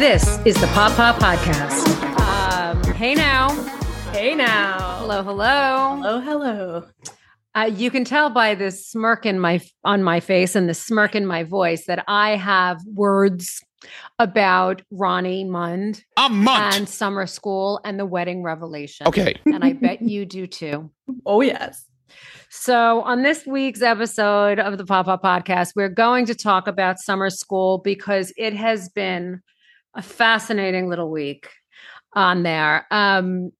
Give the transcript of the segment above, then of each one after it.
This is the Papa Podcast. Um, hey now. Hey now. Hello, hello. Hello, hello. Uh, you can tell by the smirk in my on my face and the smirk in my voice that I have words about Ronnie Mund A month. and summer school and the wedding revelation. okay. And I bet you do too. Oh, yes. So, on this week's episode of the Papa Podcast, we're going to talk about summer school because it has been a fascinating little week on there. Um,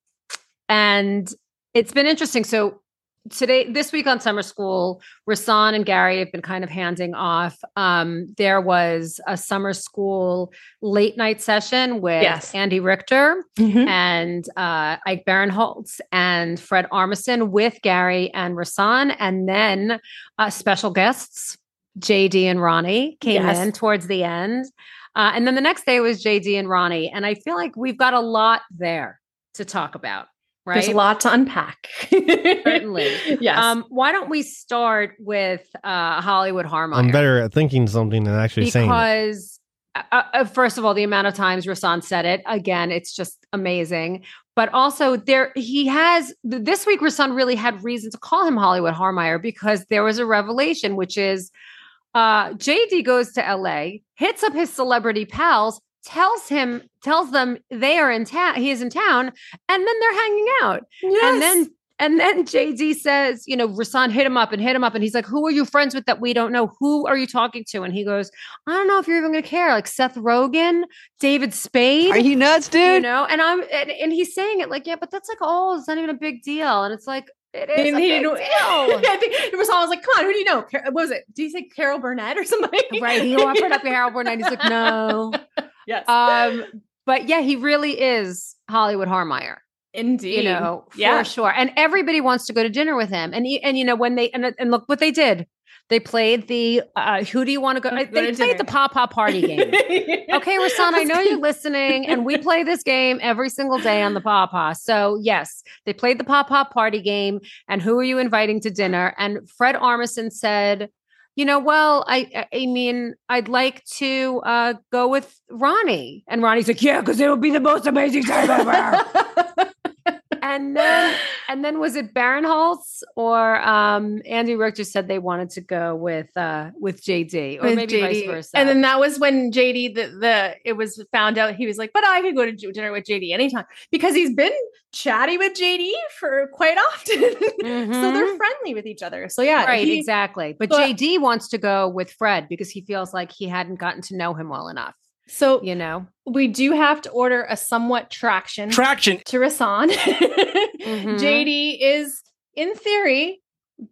and it's been interesting. So, today, this week on summer school, Rahsaan and Gary have been kind of handing off. Um, there was a summer school late night session with Yes. Andy Richter Mhm. and uh, Ike Barinholtz and Fred Armisen with Gary and Rahsaan. And then uh, special guests, JD and Ronnie, came Yes. in towards the end. Uh, and then the next day was JD and Ronnie. And I feel like we've got a lot there to talk about, right? There's a lot to unpack. Certainly. yes. Um, why don't we start with uh, Hollywood Harmeyer? I'm better at thinking something than actually saying because uh, uh, first of all the amount of times Rahsaan said it again it's just amazing but also there he has this week Rahsaan really had reason to call him Hollywood Harmeyer because there was a revelation which is uh JD goes to LA hits up his celebrity pals tells him tells them they are in town he is in town and then they're hanging out yes. and then and then JD says, you know, Rahsaan hit him up and hit him up. And he's like, Who are you friends with that we don't know? Who are you talking to? And he goes, I don't know if you're even gonna care. Like Seth Rogen, David Spade. Are you nuts, dude? you know, and I'm and, and he's saying it like, yeah, but that's like, oh, it's not even a big deal. And it's like, it is And he. I think it was was like, come on, who do you know? What was it? Do you say Carol Burnett or somebody? right. He offered up Carol Burnett. He's like, no. Yes. Um, but yeah, he really is Hollywood Harmeyer. Indeed. you know, for Yeah. sure. And everybody wants to go to dinner with him. And he- and you know when they and, and look what they did. They played the uh, who do you want to go? They played dinner. the pop pop party game. Okay, Rahsaan, I know you're listening, and we play this game every single day on the Papa. So yes, they played the Papa Party game. And who are you inviting to dinner? And Fred Armisen said, "You know, well, I, I- mean, I'd like to uh, go with Ronnie." And Ronnie's like, "Yeah, because it'll be the most amazing time ever." and then and then was it Barinholtz or um Andy Just said they wanted to go with uh with JD or With maybe vice versa. And then that was when JD the, the it was found out he was like, but I could go to dinner with JD anytime because he's been chatty with JD for quite often. so they're friendly with each other. So yeah, Mm-hmm. right, he- exactly. But but- JD wants to go with Fred because he feels like he hadn't gotten to know him well enough, So you know. we do have to order a somewhat traction Traction. to Rahsaan. Mhm. JD is in theory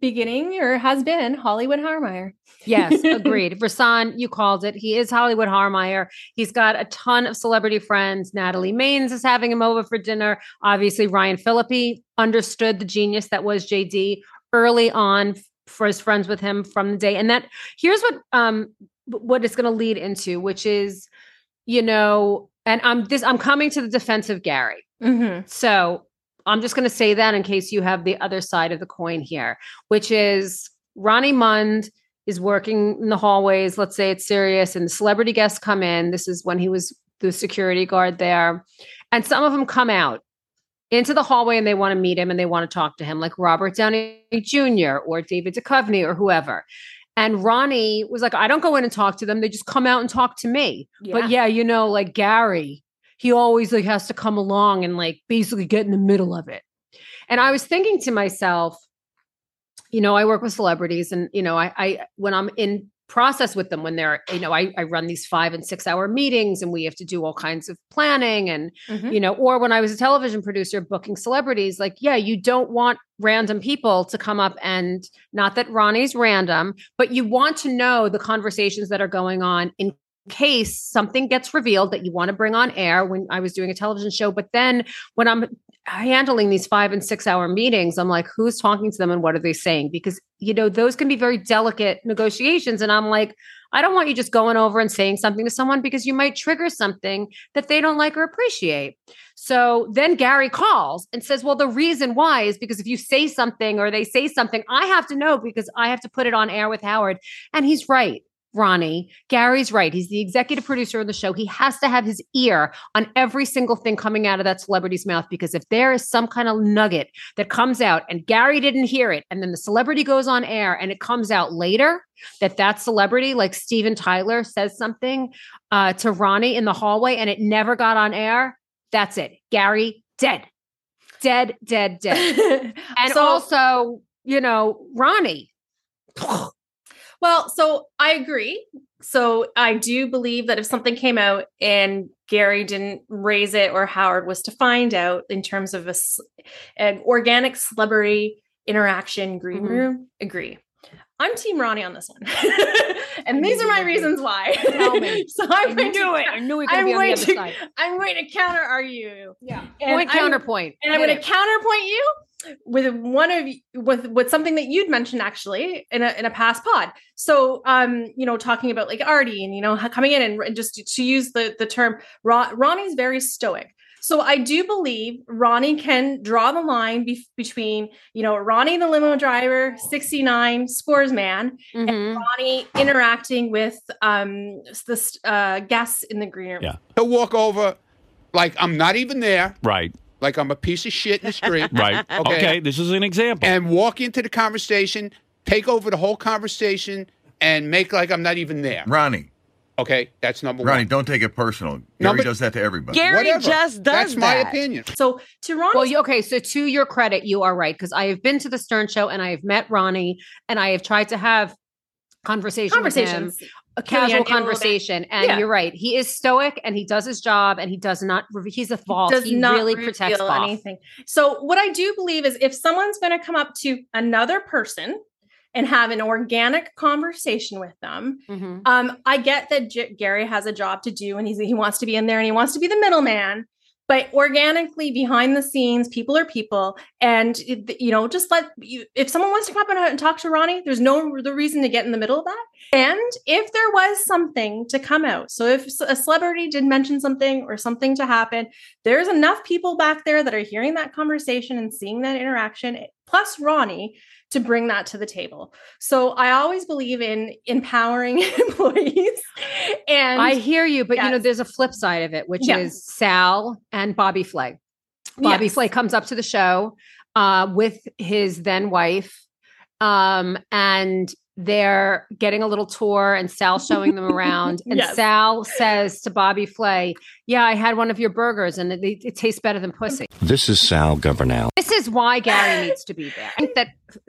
beginning or has been Hollywood Harmeyer. Yes, agreed. Rahsaan, you called it. He is Hollywood Harmeyer. He's got a ton of celebrity friends. Natalie Maines is having him over for dinner. Obviously, Ryan Phillippe understood the genius that was JD early on for his friends with him from the day. And that here's what um what it's going to lead into, which is, you know, and I'm this I'm coming to the defense of Gary. Mm-hmm. So I'm just going to say that in case you have the other side of the coin here, which is Ronnie Mund is working in the hallways. Let's say it's serious, and the celebrity guests come in. This is when he was the security guard there. And some of them come out into the hallway and they want to meet him and they want to talk to him, like Robert Downey Jr. or David Duchovny or whoever. And Ronnie was like, I don't go in and talk to them. They just come out and talk to me. But yeah, you know, like Gary, he always like has to come along and like basically get in the middle of it. And I was thinking to myself, you know, I work with celebrities and you know, I I when I'm in process with them when they're, you know, I, I run these five and six hour meetings and we have to do all kinds of planning and Mhm. you know, or when I was a television producer booking celebrities, like, yeah, you don't want random people to come up and not that Ronnie's random, but you want to know the conversations that are going on in case something gets revealed that you want to bring on air when I was doing a television show. But then when I'm handling these five and six hour meetings, I'm like, who's talking to them and what are they saying? Because, you know, those can be very delicate negotiations. And I'm like, I don't want you just going over and saying something to someone because you might trigger something that they don't like or appreciate. So then Gary calls and says, Well, the reason why is because if you say something or they say something, I have to know because I have to put it on air with Howard. And he's right. Ronnie, Gary's right. He's the executive producer of the show. He has to have his ear on every single thing coming out of that celebrity's mouth because if there is some kind of nugget that comes out and Gary didn't hear it, and then the celebrity goes on air and it comes out later that that celebrity, like Steven Tyler, says something uh, to Ronnie in the hallway and it never got on air, that's it. Gary dead, dead, dead, dead. and So- also, you know, Ronnie. Well, so I agree. So I do believe that if something came out and Gary didn't raise it or Howard was to find out in terms of a, an organic celebrity interaction green Mhm. room, agree. I'm Team Ronnie on this one. and these are my reasons why. Tell me. so I'm I going knew to, it. I knew we could I'm be on the going other to- side. I'm going to counter argue you. Yeah. And Point counterpoint. and I'm going to counterpoint you with one of with with something that you'd mentioned actually in a in a past pod. So, um, you know, talking about like Artie and you know coming in and, and just to, to use the the term, Ron, Ronnie's very stoic. So I do believe Ronnie can draw the line be- between you know Ronnie the limo driver, sixty nine scores man, Mhm. Ronnie interacting with um the uh, guests in the green room. Yeah. He'll walk over like I'm not even there, Right. Like I'm a piece of shit in the street, Right. Okay. okay. This is an example. and walk into the conversation, take over the whole conversation, and make like I'm not even there. Ronnie, Okay, that's number Ronnie, one. Ronnie, don't take it personal. Gary does that to everybody. Gary Whatever. just does that. That's my opinion. So to Ronnie, Well, you, okay. So to your credit, you are right because I have been to the Stern Show and I have met Ronnie and I have tried to have conversation with him, conversations. A casual it a little bit. conversation. And Yeah. you're right. He is stoic and he does his job and he does not. He's a false. does he not really protects anything. So what I do believe is if someone's going to come up to another person and have an organic conversation with them, Mhm. um, I get that J- Gary has a job to do and he's he wants to be in there and he wants to be the middleman. But organically, behind the scenes, people are people, and eh, you know, just let. If someone wants to come up and, uh, and talk to Ronnie, there's no the reason to get in the middle of that. And if there was something to come out, so if a celebrity did mention something or something to happen, there's enough people back there that are hearing that conversation and seeing that interaction, plus Ronnie, to bring that to the table. So I always believe in empowering employees. And I hear you, but you know, there's a flip side of it, which is Sal and Bobby Flay. Bobby Yes. Flay comes up to the show uh, with his then wife, um, and they're getting a little tour, and Sal showing them around. And Yes. Sal says to Bobby Flay, "Yeah, I had one of your burgers, and it, it tastes better than pussy." This is Sal Governale. This is why Gary needs to be there. I think that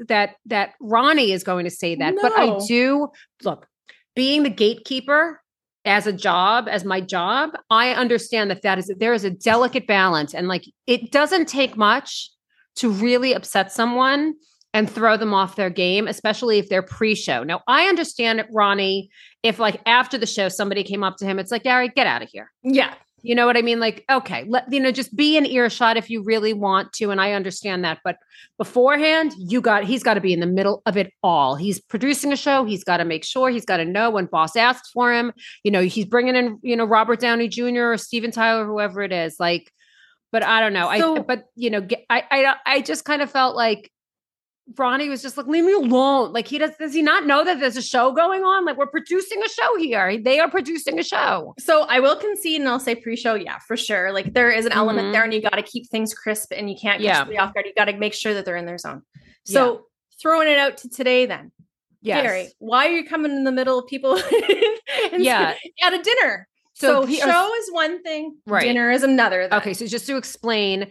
that that Ronnie is going to say that, but I do look being the gatekeeper as a job, as my job. I understand that that is there is a delicate balance, and like it doesn't take much to really upset someone and throw them off their game, especially if they're pre-show. Now, I understand Ronnie. If like after the show somebody came up to him, it's like Gary, get out of here. yeah, You know what I mean? Like, okay, let you know, just be an earshot if you really want to, and I understand that. But beforehand, you got he's got to be in the middle of it all. He's producing a show. He's got to make sure he's got to know when boss asks for him. You know, he's bringing in you know Robert Downey Jr. or Steven Tyler, whoever it is. Like, but I don't know. I but you know, I I I just kind of felt like. Ronnie was just like, leave me alone. Like he does, does he not know that there's a show going on? Like we're producing a show here. They are producing a show. So I will concede and I'll say pre-show, yeah, for sure. Like there is an element Mhm. there, and you got to keep things crisp, and you can't Yeah. catch somebody off guard. You got to make sure that they're in their zone. So throwing it out to today, then, Yes. Gary, why are you coming in the middle of people? and Yeah. at a dinner. So So, show is one thing, Right. dinner is another. then. Okay, so just to explain,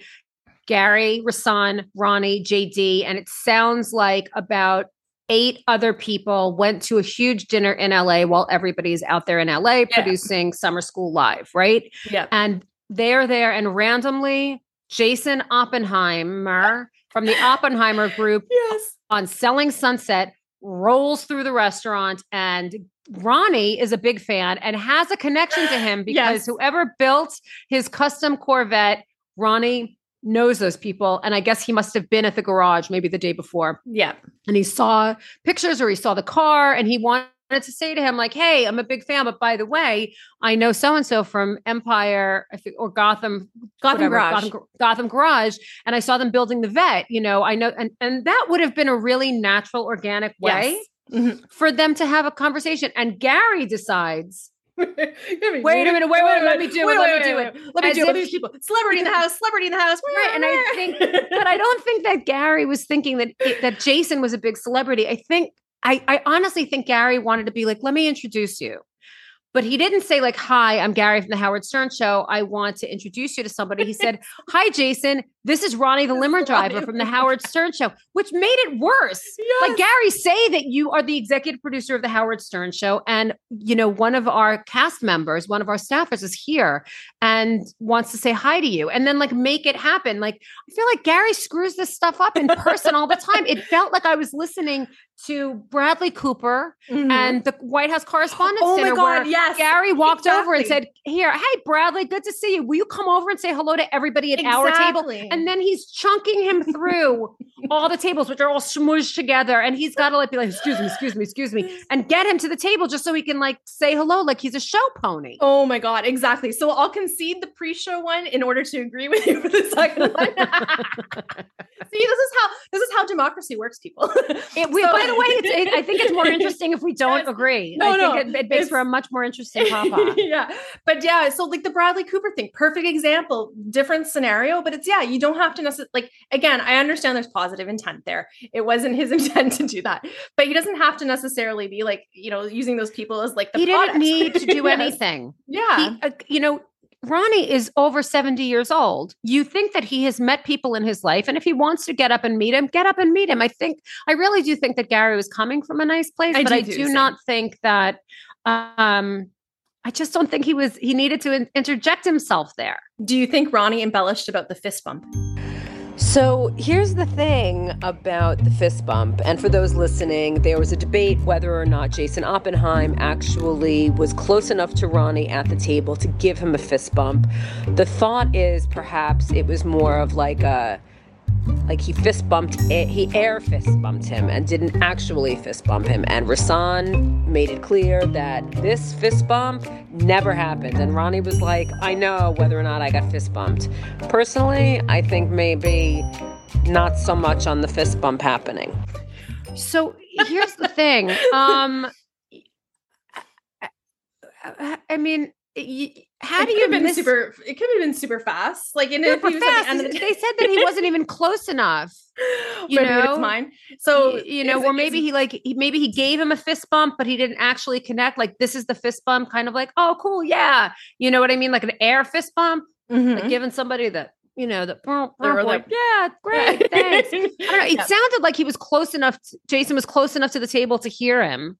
Gary, Rahsaan, Ronnie, JD, and it sounds like about eight other people went to a huge dinner in LA while everybody's out there in LA producing Summer School Live, right? Yeah. And they're there, and randomly, Jason Oppenheimer from the Oppenheimer Group Yes. on Selling Sunset rolls through the restaurant and Ronnie is a big fan and has a connection to him because Yes. whoever built his custom Corvette, Ronnie knows those people. And I guess he must have been at the garage maybe the day before Yeah. and he saw pictures or he saw the car and he wanted to say to him like hey i'm a big fan but by the way i know so and so from empire or gotham Gotham whatever, Garage. gotham, gotham garage and i saw them building the vet you know i know and, and that would have been a really natural organic way Yes. Mhm. for them to have a conversation and gary decides wait Wait a minute, wait, wait, let me do it, let me do it. Let me do it. These people, celebrity in the house, celebrity in the house. Right, and I think, but I don't think that Gary was thinking that it, that Jason was a big celebrity. I think I, I honestly think Gary wanted to be like, let me introduce you. But he didn't say like, "Hi, I'm Gary from the Howard Stern Show. I want to introduce you to somebody." He said, "Hi, Jason. This is Ronnie, the limo driver from the Howard Stern Show," which made it worse. Like Gary, say that you are the executive producer of the Howard Stern Show, and you know one of our cast members, one of our staffers, is here and wants to say hi to you, and then like make it happen. Like I feel like Gary screws this stuff up in person all the time. It felt like I was listening to Bradley Cooper Mhm. and the White House Correspondents' oh my Dinner, god, yes. Gary walked over and said, "Here, hey Bradley, good to see you. Will you come over and say hello to everybody at our table?" Exactly. And then he's chunking him through all the tables, which are all smooshed together, and he's got to like be like, "Excuse me, excuse me, excuse me," and get him to the table just so he can like say hello, like he's a show pony. Oh my god, exactly. So I'll concede the pre-show one in order to agree with you for the second one. See, this is how this is how democracy works, people. It, we, So- by the way, it's, it, I think it's more interesting if we don't Yes. agree. No, I no, think it, it makes for a much more interesting papa. yeah. But yeah, so like the Bradley Cooper thing, perfect example, different scenario, but it's yeah, you don't have to necessarily like again, I understand there's positive intent there. It wasn't his intent to do that. But he doesn't have to necessarily be like, you know, using those people as like the he didn't need to do Yes. anything. Yeah. He, uh, you know, Ronnie is over 70 years old. You think that he has met people in his life. And if he wants to get up and meet him, get up and meet him. I think, I really do think that Gary was coming from a nice place, I but do I too, do not think that, um, I just don't think he was, he needed to in- interject himself there. Do you think Ronnie embellished about the fist bump? So here's the thing about the fist bump. And for those listening, there was a debate whether or not Jason Oppenheim actually was close enough to Ronnie at the table to give him a fist bump. The thought is perhaps it was more of like a like he fist bumped it, he air fist bumped him and didn't actually fist bump him. And Rahsaan made it clear that this fist bump never happened. And Ronnie was like I know whether or not I got fist bumped. Personally I think maybe not so much on the fist bump happening. So here's the thing. Um, I, mean, y- how it do you have been miss super it could have been super fast. Like and if super he was at fast? the end of the They said that he wasn't even close enough. you Maybe know? it's mine. So Y- you know, or maybe he like he, maybe he gave him a fist bump, but he didn't actually connect. Like this is the fist bump, kind of like, oh, cool, yeah, you know what I mean, like an air fist bump, Mhm. like giving somebody the you know the Or like, the- yeah, great, thanks. I don't know. It Yeah. sounded like he was close enough. t- Jason was close enough to the table to hear him.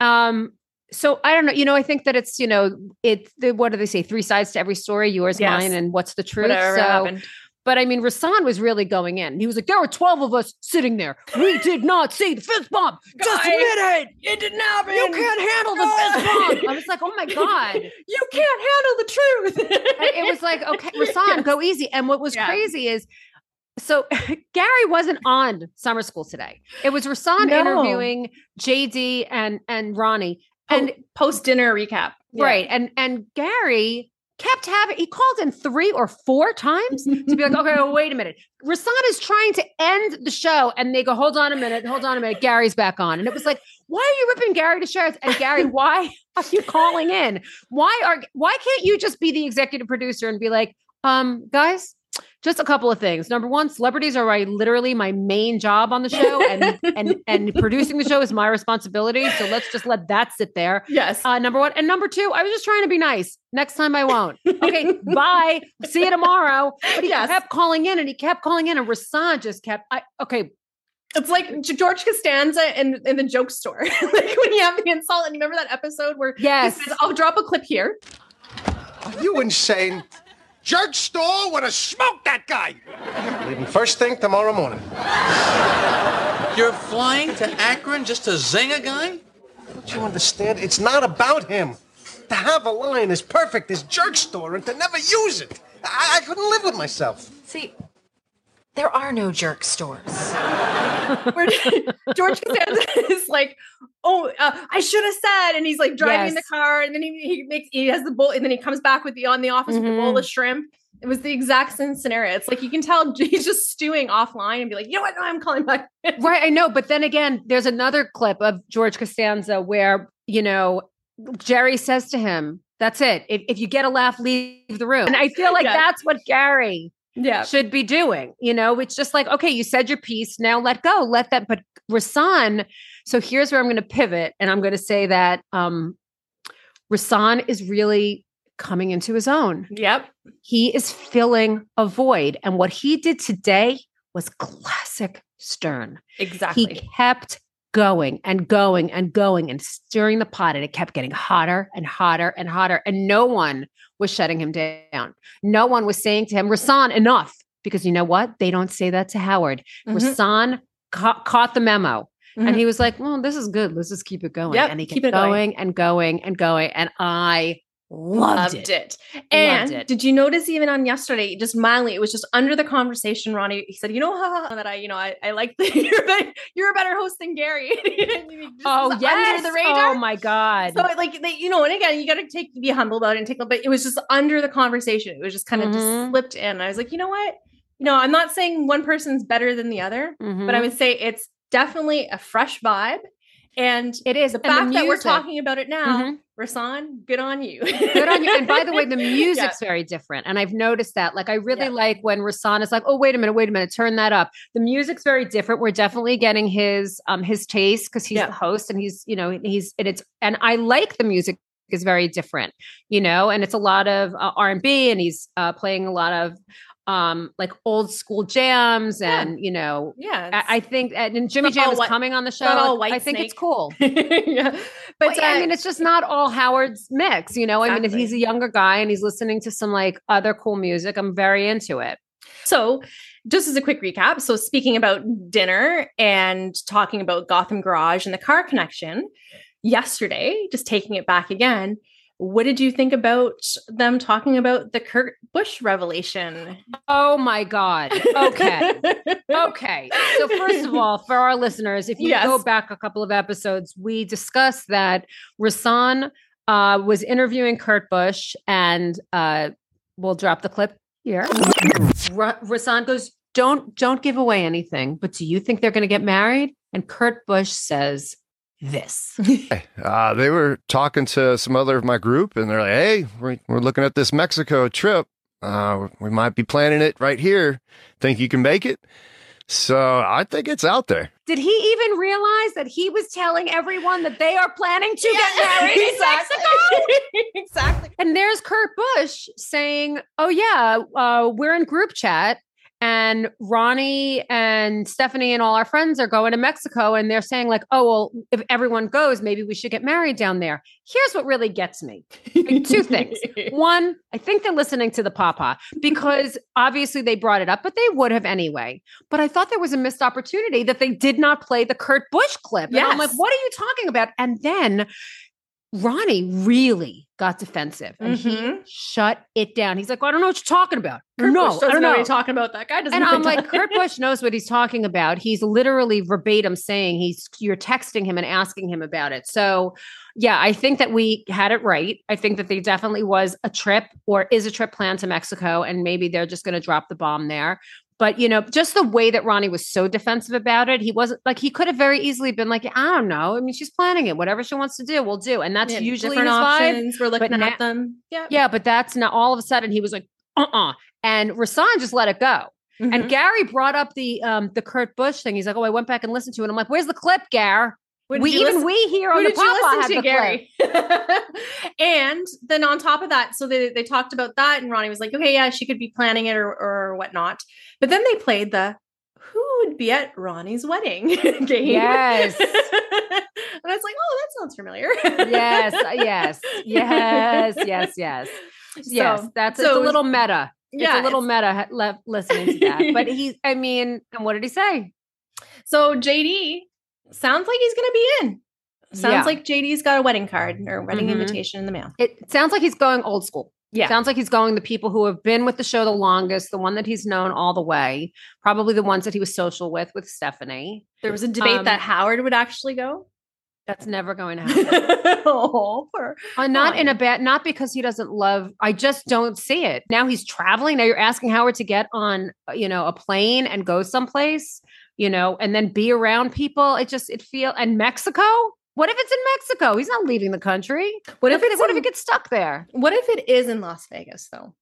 Um, so I don't know. You know, I think that it's you know, it. the what do they say? Three sides to every story: yours, Yes. mine, and what's the truth. Whatever so, happened. but I mean, Rahsaan was really going in. He was like, "There were twelve of us sitting there. We did not see the fist bump. Just admit it. It didn't happen. You can't handle the fist bump." I was like, "Oh my god." you can't handle the truth. It was like, okay, Rahsaan, Yes. go easy. And what was Yeah. crazy is, so Gary wasn't on summer school today. It was Rahsaan No. interviewing JD and and Ronnie, and post dinner recap. Yeah. right, and and Gary kept having. He called in three or four times to be like, okay, well, wait a minute. Rahsaan is trying to end the show, and they go, hold on a minute, hold on a minute. Gary's back on, and it was like, why are you ripping Gary to shreds? And Gary, why are you calling in? Why are why can't you just be the executive producer and be like, um, guys, just a couple of things. Number one, celebrities are my, literally my main job on the show, and and and producing the show is my responsibility. So let's just let that sit there. Yes. Uh, number one. And number two, I was just trying to be nice. Next time I won't. Okay, bye. See you tomorrow. But he Yes. kept calling in and he kept calling in, and Rahsaan just kept. I okay. It's like George Costanza in, in the joke store. like when you have the insult, and you remember that episode where Yes. he says, I'll drop a clip here. Are you insane? Jerk store would have smoked that guy. Leaving first thing tomorrow morning. You're flying to Akron just to zing a guy? Don't you understand? It's not about him. To have a line as perfect as Jerk Store and to never use it. I, I couldn't live with myself. See, there are no jerk stores. Where George Costanza is like, "Oh, uh, I should have said," and he's like driving the car, and then he, he makes he has the bowl, and then he comes back with the on the office with the bowl Mhm. of shrimp. It was the exact same scenario. It's like you can tell he's just stewing offline and be like, "You know what? No, I'm calling back." right i know but then again there's another clip of george costanza where you know jerry says to him that's it if, if you get a laugh leave the room and i feel like Yeah. that's what gary Yeah, should be doing you know it's just like okay you said your piece now let go let that but rahsaan so here's where i'm going to pivot and i'm going to say that um rahsaan is really coming into his own yep. he is filling a void and what he did today was classic stern Exactly. he kept going and going and going and stirring the pot and it kept getting hotter and hotter and hotter and no one was shutting him down no one was saying to him rahsaan enough because you know what they don't say that to howard Mhm. rahsaan ca- caught the memo Mhm. and he was like well this is good let's just keep it going Yep, and he keep kept it going. going and going and going and i loved, loved it. it. And it. did you notice even on yesterday, just mildly, it was just under the conversation, Ronnie, he said, you know that I, you know, I, I like the, you're, a, you're a better host than Gary. Oh yes Under the radar. oh my god So like they, you know, and again, you got to take be humble about it and take a but it was just under the conversation. It was just kind of Mhm. just slipped in. I was like, you know what? You know, I'm not saying one person's better than the other, but Mhm. I would say it's definitely a fresh vibe. And it is the And fact that we're talking about it now, Mhm. Rahsaan, good on you. good on you. And by the way, the Yeah. music's very different. And I've noticed that. Like, I really Yeah. like when Rahsaan is like, oh, wait a minute, wait a minute, turn that up. The music's very different. We're definitely getting his um his taste because he's Yeah. the host and he's, you know, he's and it's and I like the music is very different, you know, and it's a lot of uh, R&B and he's uh playing a lot of um like old school jams Yeah. and you know yeah. I, I think and Jimmy Jam is white- coming on the show. all I White think it's cool. yeah. But I uh, mean, it's just not all Howard's mix, you know. I mean, if he's a younger guy and he's listening to some like other cool music, I'm very into it. So, just as a quick recap, so speaking about dinner and talking about Gotham Garage and the car connection, yesterday, just taking it back again, what did you think about them talking about the Kurt Busch revelation? Oh my god. Okay. okay. So first of all, for our listeners, if you Yes. go back a couple of episodes, we discussed that Rahsaan uh, was interviewing Kurt Busch, and uh, we'll drop the clip here. Ra- Rahsaan goes, "Don't don't give away anything, but do you think they're going to get married?" And Kurt Busch says this. Uh, they were talking to some other of my group, and they're like, "Hey, we're, we're looking at this Mexico trip. Uh, we might be planning it right here. Think you can make it?" So I think it's out there. Did he even realize that he was telling everyone that they are planning to get married in Mexico? exactly. And there's Kurt Busch saying, "Oh yeah, uh, we're in group chat, and Ronnie and Stephanie and all our friends are going to Mexico, and they're saying like, oh well, if everyone goes, maybe we should get married down there." Here's what really gets me: Like, two things. One, I think they're listening to the Papa because obviously they brought it up, but they would have anyway. But I thought there was a missed opportunity that they did not play the Kurt Busch clip. And I'm like, what are you talking about? And then Ronnie really got defensive and he Mhm. shut it down. He's like, well, I don't know what you're talking about. Kurt no, I don't know know. what you're talking about. That guy doesn't And I'm like, Kurt Busch knows what he's talking about. He's literally verbatim saying he's you're texting him and asking him about it. So yeah, I think that we had it right. I think that there definitely was a trip or is a trip planned to Mexico, and maybe they're just gonna drop the bomb there. But you know, just the way that Ronnie was so defensive about it, he wasn't like he could have very easily been like, I don't know. I mean, she's planning it. Whatever she wants to do, we'll do. And that's Yeah, usually his vibe. We're looking at na- them. Yeah. Yeah, but that's not all of a sudden he was like, uh-uh. And Rahsaan just let it go. Mhm. And Gary brought up the um the Kurt Busch thing. He's like, oh, I went back and listened to it. And I'm like, where's the clip, Gar? We even listen- we here on the Papa had to, the Gary? and then on top of that, so they, they talked about that, and Ronnie was like, okay, yeah, she could be planning it or, or whatnot. But then they played the who would be at Ronnie's wedding game. Yes. and I was like, oh, that sounds familiar. yes, uh, yes, yes, yes, yes, yes. So- That's so a little meta. Yeah, it's a little meta left listening to that. But he, I mean, and what did he say? So JD sounds like he's going to be in. Sounds Yeah. like JD's got a wedding card or wedding Mhm. invitation in the mail. It sounds like he's going old school. Yeah. Sounds like he's going the people who have been with the show the longest, the one that he's known all the way, probably the ones that he was social with, with Stephanie. There was a debate Um, that Howard would actually go. That's never going to happen. oh. Uh, not in a bad, not because he doesn't love. I just don't see it. Now he's traveling. Now you're asking Howard to get on, uh, you know, a plane and go someplace, you know, and then be around people. It just it feel and Mexico. What if it's in Mexico? He's not leaving the country. What if it's what if it gets stuck there? What if it is in Las Vegas though?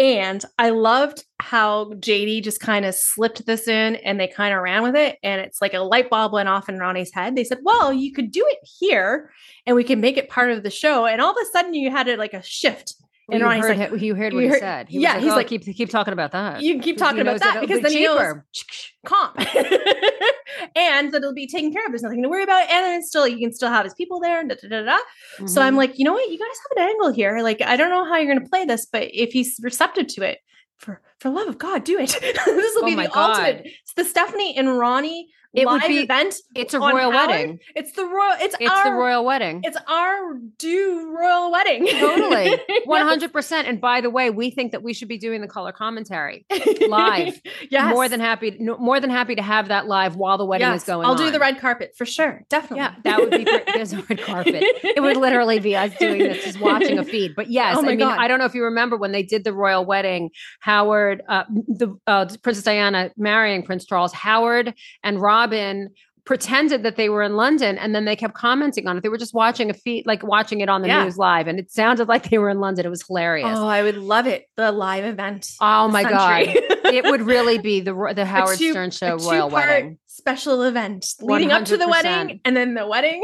And I loved how JD just kind of slipped this in and they kind of ran with it. And it's like a light bulb went off in Ronnie's head. They said, well, you could do it here and we can make it part of the show. And all of a sudden you had it like a shift. And you Ronnie's heard, like, you heard you what he said. He yeah, was he's "Oh, like- keep keep talking about that. you can keep talking about that because be then he knows cheaper. comp and that it'll be taken care of. There's nothing to worry about. And then it's still, you can still have his people there. Da, da, da, da. So I'm Mhm. like, you know what? You guys have an angle here. Like, I don't know how you're going to play this, but if he's receptive to it, for for love of God, do it. this will Oh be the ultimate. God. It's the Stephanie and Ronnie It would be- event. it's a royal Howard. wedding. It's the royal. It's, It's our the royal wedding. It's our due royal wedding. Totally. 100%. And by the way, we think that we should be doing the color commentary live. yes. More than happy more than happy to have that live while the wedding Yes. is going on. I'll on. do the red carpet for sure. Definitely. Yeah, that would be great. There's a red carpet. It would literally be us doing this, just watching a feed. But yes, Oh I mean, God. I don't know if you remember when they did the royal wedding, Howard, uh, the uh, Princess Diana marrying Prince Charles, Howard and Robin pretended that they were in London and then they kept commenting on it. They were just watching a feed, like watching it on the Yeah. news live, and it sounded like they were in London. It was hilarious. Oh, I would love it. The live event. Oh my god, it would really be the the Howard two- Stern show royal wedding. special event leading up to the wedding and then the wedding.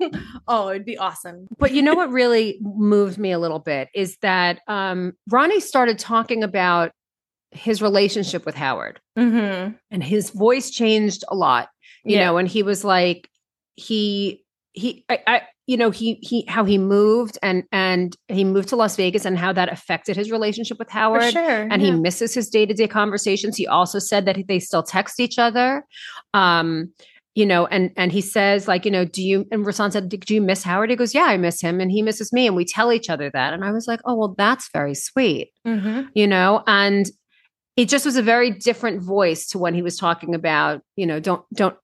oh, it'd be awesome. But you know what really moved me a little bit is that um, Ronnie started talking about his relationship with Howard, Mm-hmm. and his voice changed a lot. You Yeah. know, and he was like, he he I, I you know he he how he moved and and he moved to Las Vegas and how that affected his relationship with Howard. sure. and he misses his day-to-day conversations he also said that they still text each other um you know and and he says like you know do you and Rahsaan said do you miss howard he goes yeah i miss him and he misses me and we tell each other that and i was like oh well that's very sweet Mhm. you know and it just was a very different voice to when he was talking about you know don't don't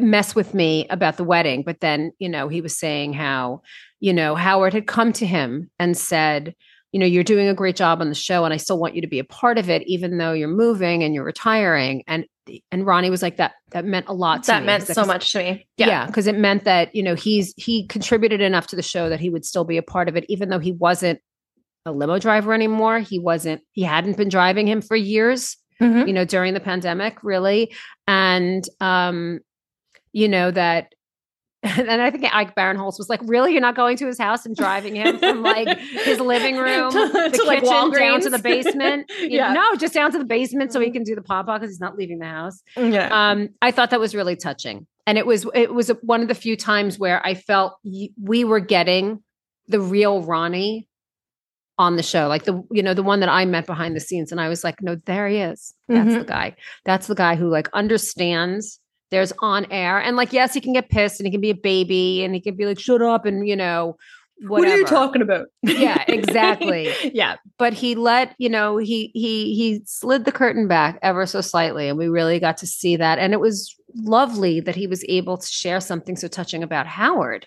mess with me about the wedding but then you know he was saying how you know howard had come to him and said you know you're doing a great job on the show and i still want you to be a part of it even though you're moving and you're retiring and and ronnie was like that that meant a lot to me. That me. meant so much to me. yeah because it meant that you know he's he contributed enough to the show that he would still be a part of it even though he wasn't a limo driver anymore he wasn't he hadn't been driving him for years Mhm. you know during the pandemic really and um you know that and I think Ike Barinholtz was like, "Really, you're not going to his house and driving him from like his living room, To- the to, like, kitchen, down to the basement? Know, Yeah. no, just down to the basement so he can do the pop because he's not leaving the house." Yeah. um, I thought that was really touching, and it was it was one of the few times where I felt we were getting the real Ronnie on the show, like the you know the one that I met behind the scenes, and I was like, no, there he is. That's Mhm. the guy. That's the guy who like understands. There's on air, and like yes, he can get pissed, and he can be a baby, and he can be like, shut up, and you know. what are you talking about? Yeah, exactly yeah. but he let you know he he he slid the curtain back ever so slightly and we really got to see that and it was lovely that he was able to share something so touching about howard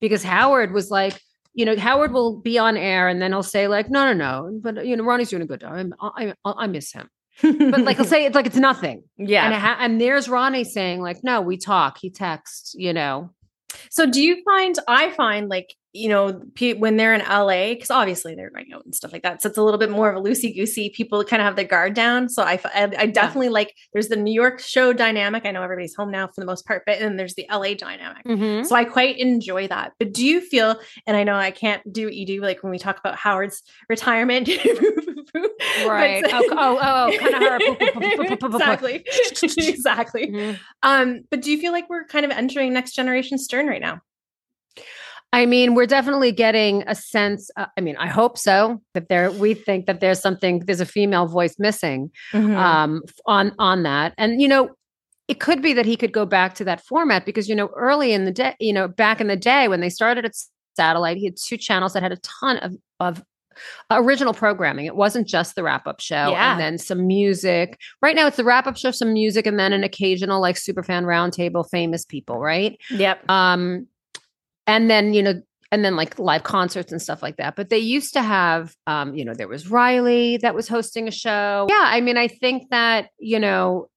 because howard was like you know howard will be on air and then he'll say like no no no but you know ronnie's doing a good job. I i, I miss him. But like he'll say it's like it's nothing. Yeah. and, ha- and there's ronnie saying like no we talk he texts you know. So do you find I find like you know when they're in LA because obviously they're going out and stuff like that so it's a little bit more of a loosey goosey people kind of have their guard down so I, I, definitely like there's the New York show dynamic I know everybody's home now for the most part but then there's the LA dynamic so I quite enjoy that but do you feel and I know I can't do what you do like when we talk about Howard's retirement right But- oh oh oh kind of poo. exactly exactly Mhm. um but do you feel like we're kind of entering next generation Stern right now I mean, we're definitely getting a sense. Uh, I mean, I hope so. That there, we think that there's something, there's a female voice missing Mm-hmm. um, on on that. And you know, it could be that he could go back to that format because you know early in the day, you know, back in the day when they started at satellite, he had two channels that had a ton of of original programming. It wasn't just the wrap up show Yeah. and then some music. Right now, it's the wrap up show, some music, and then an occasional like superfan roundtable, famous people, right? Yep. Um, and then you know, and then like live concerts and stuff like that. But they used to have, um, you know, there was Riley that was hosting a show. Yeah, I mean, I think that you know,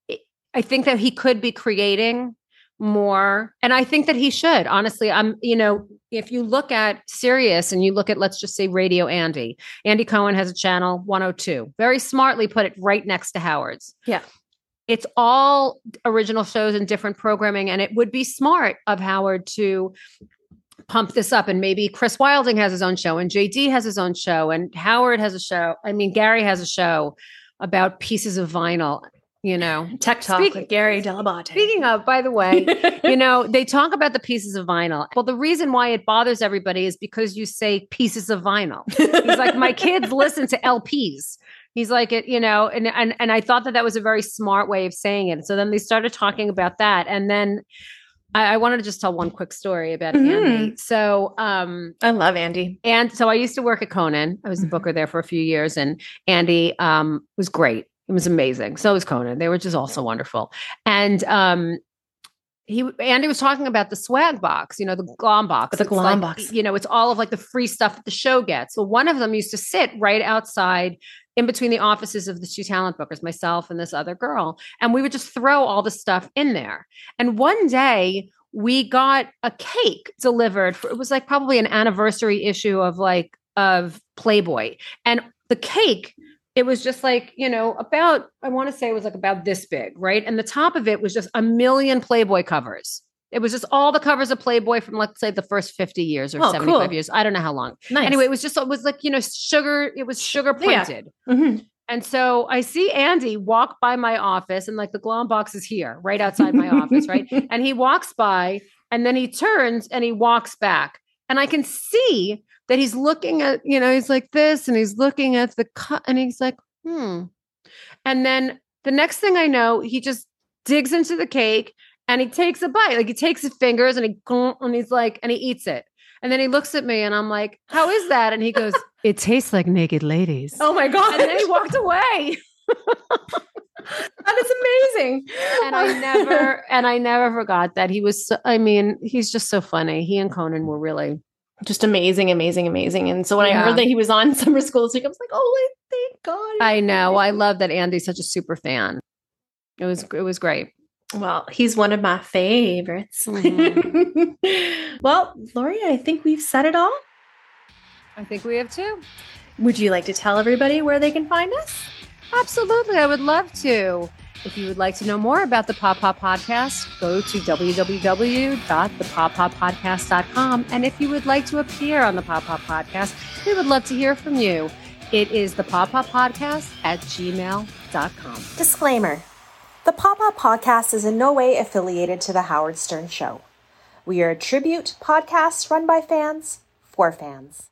I think that he could be creating more and i think that he should honestly i'm you know if you look at sirius and you look at let's just say radio andy andy cohen has a channel 102 very smartly put it right next to howard's Yeah. it's all original shows and different programming and it would be smart of howard to pump this up and maybe chris wilding has his own show and jd has his own show and howard has a show i mean gary has a show about pieces of vinyl you know Tech Talk Speak- with Gary Dell'Abate. Speaking of, by the way, you know, they talk about the pieces of vinyl. Well, the reason why it bothers everybody is because you say pieces of vinyl. He's like, my kids listen to LPs. He's like, it, you know, and and and I thought that that was a very smart way of saying it. So then they started talking about that, and then I, I wanted to just tell one quick story about Andy. So, um, I love Andy. and so I used to work at Conan. I was a booker there for a few years, and Andy um, was great. It was amazing. So was Conan. They were just also wonderful. And um, he Andy was talking about the swag box, you know, the glom box. The glom like, box. You know, it's all of like the free stuff that the show gets. So one of them used to sit right outside in between the offices of the two talent bookers, myself and this other girl. And we would just throw all the stuff in there. And one day we got a cake delivered for it was like probably an anniversary issue of like of Playboy. And the cake, it was just like, you know, about I want to say it was like about this big, right? And the top of it was just a million Playboy covers. It was just all the covers of Playboy from let's say the first 50 years or Oh, 75 cool. years. I don't know how long. Nice. Anyway, it was just it was like, you know, sugar, it was sugar Yeah. printed. Mhm. And so I see Andy walk by my office, and like the glom box is here, right outside my office, right? And he walks by, and then he turns and he walks back, and I can see that he's looking at, you know, he's like this, and he's looking at the cut, and he's like, hmm. And then the next thing I know, he just digs into the cake and he takes a bite, like he takes his fingers and he and he's like, and he eats it. And then he looks at me and I'm like, how is that? And he goes, it tastes like naked ladies. Oh my god. And then he walked away. that is amazing. and I never and I never forgot that he was. So, I mean, he's just so funny. He and Conan were really. just amazing, amazing, amazing. And so when I heard that he was on Summer School this week, I was like, oh, like, thank God. I know. I love that Andy's such a super fan. It was. It was great. Well, he's one of my favorites. Mhm. well, Lori, I think we've said it all. I think we have two. Would you like to tell everybody where they can find us? Absolutely, I would love to. If you would like to know more about the Papa Podcast, go to www.thepapapodcast.com. And if you would like to appear on the Papa Podcast, we would love to hear from you. It is the Papa Podcast at gmail.com. Disclaimer The Papa Podcast is in no way affiliated to The Howard Stern Show. We are a tribute podcast run by fans for fans.